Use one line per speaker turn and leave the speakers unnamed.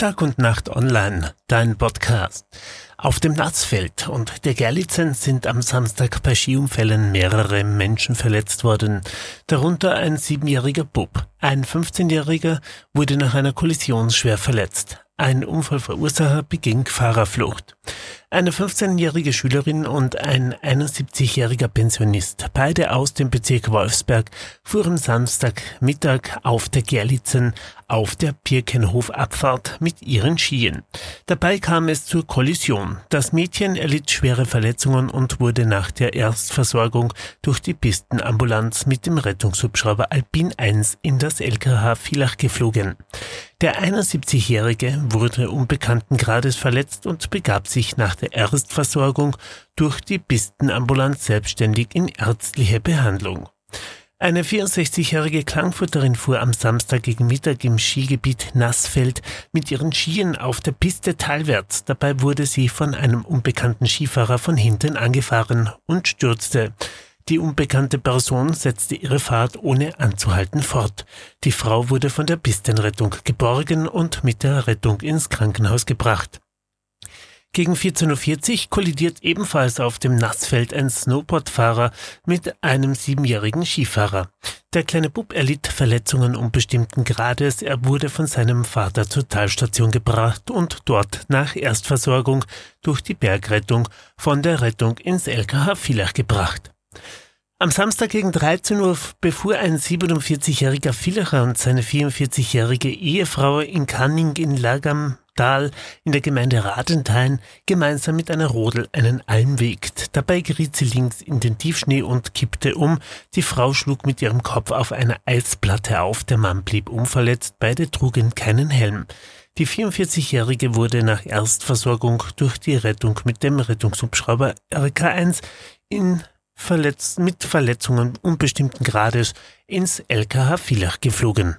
Tag und Nacht online, dein Podcast. Auf dem Nassfeld und der Gerlitzen sind am Samstag bei Skiunfällen mehrere Menschen verletzt worden, darunter ein siebenjähriger Bub. Ein 15-jähriger wurde nach einer Kollision schwer verletzt. Ein Unfallverursacher beging Fahrerflucht. Eine 15-jährige Schülerin und ein 71-jähriger Pensionist, beide aus dem Bezirk Wolfsberg, fuhren Samstagmittag auf der Gerlitzen auf der Birkenhofabfahrt mit ihren Skien. Dabei kam es zur Kollision. Das Mädchen erlitt schwere Verletzungen und wurde nach der Erstversorgung durch die Pistenambulanz mit dem Rettungshubschrauber Alpin 1 in das LKH Villach geflogen. Der 71-Jährige wurde unbekannten Grades verletzt und begab sich nach der Erstversorgung durch die Pistenambulanz selbstständig in ärztliche Behandlung. Eine 64-jährige Klangfutterin fuhr am Samstag gegen Mittag im Skigebiet Nassfeld mit ihren Skien auf der Piste talwärts. Dabei wurde sie von einem unbekannten Skifahrer von hinten angefahren und stürzte. Die unbekannte Person setzte ihre Fahrt ohne anzuhalten fort. Die Frau wurde von der Pistenrettung geborgen und mit der Rettung ins Krankenhaus gebracht. Gegen 14.40 Uhr kollidiert ebenfalls auf dem Nassfeld ein Snowboardfahrer mit einem siebenjährigen Skifahrer. Der kleine Bub erlitt Verletzungen unbestimmten Grades. Er wurde von seinem Vater zur Talstation gebracht und dort nach Erstversorgung durch die Bergrettung von der Rettung ins LKH Villach gebracht. Am Samstag gegen 13 Uhr befuhr ein 47-jähriger Villacher und seine 44-jährige Ehefrau in Canning in Lagam Tal in der Gemeinde Radenthein gemeinsam mit einer Rodel einen Almweg. Dabei geriet sie links in den Tiefschnee und kippte um. Die Frau schlug mit ihrem Kopf auf eine Eisplatte auf. Der Mann blieb unverletzt. Beide trugen keinen Helm. Die 44-Jährige wurde nach Erstversorgung durch die Rettung mit dem Rettungshubschrauber RK1 in Verletz mit Verletzungen unbestimmten Grades ins LKH Villach geflogen.